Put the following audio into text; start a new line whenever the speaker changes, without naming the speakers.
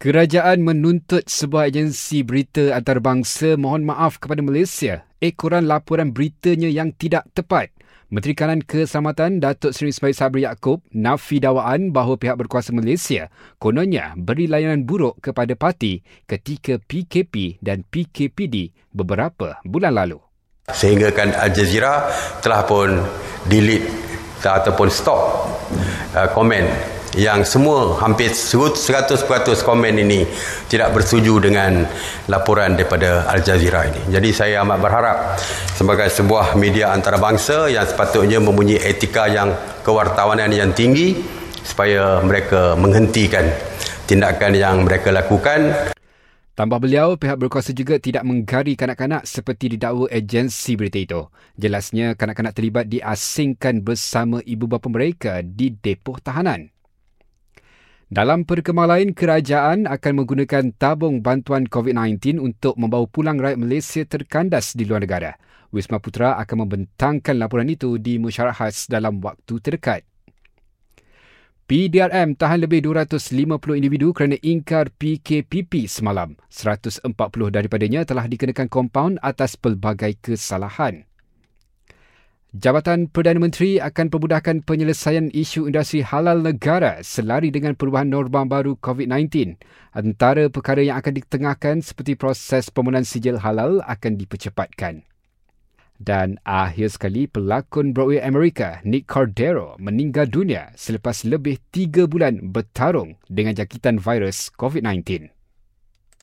Kerajaan menuntut sebuah agensi berita antarabangsa mohon maaf kepada Malaysia ekoran laporan beritanya yang tidak tepat. Menteri Kanan Keselamatan Datuk Seri Ismail Sabri Yaakob nafi dakwaan bahawa pihak berkuasa Malaysia kononnya beri layanan buruk kepada parti ketika PKP dan PKPD beberapa bulan lalu.
Sehingga kan Al Jazeera telah pun delete ataupun stop uh, komen yang semua hampir 100% komen ini tidak bersetuju dengan laporan daripada Al Jazeera ini. Jadi saya amat berharap sebagai sebuah media antarabangsa yang sepatutnya mempunyai etika yang kewartawanan yang tinggi supaya mereka menghentikan tindakan yang mereka lakukan.
Tambah beliau, pihak berkuasa juga tidak menggari kanak-kanak seperti didakwa agensi berita itu. Jelasnya, kanak-kanak terlibat diasingkan bersama ibu bapa mereka di depoh tahanan. Dalam perkembangan lain, kerajaan akan menggunakan tabung bantuan COVID-19 untuk membawa pulang rakyat Malaysia terkandas di luar negara. Wisma Putra akan membentangkan laporan itu di mesyuarat khas dalam waktu terdekat. PDRM tahan lebih 250 individu kerana ingkar PKPP semalam. 140 daripadanya telah dikenakan kompaun atas pelbagai kesalahan. Jabatan Perdana Menteri akan pemudahkan penyelesaian isu industri halal negara selari dengan perubahan norma baru COVID-19. Antara perkara yang akan ditengahkan seperti proses pemenuhan sijil halal akan dipercepatkan. Dan akhir sekali, pelakon Broadway Amerika Nick Cordero meninggal dunia selepas lebih tiga bulan bertarung dengan jangkitan virus COVID-19.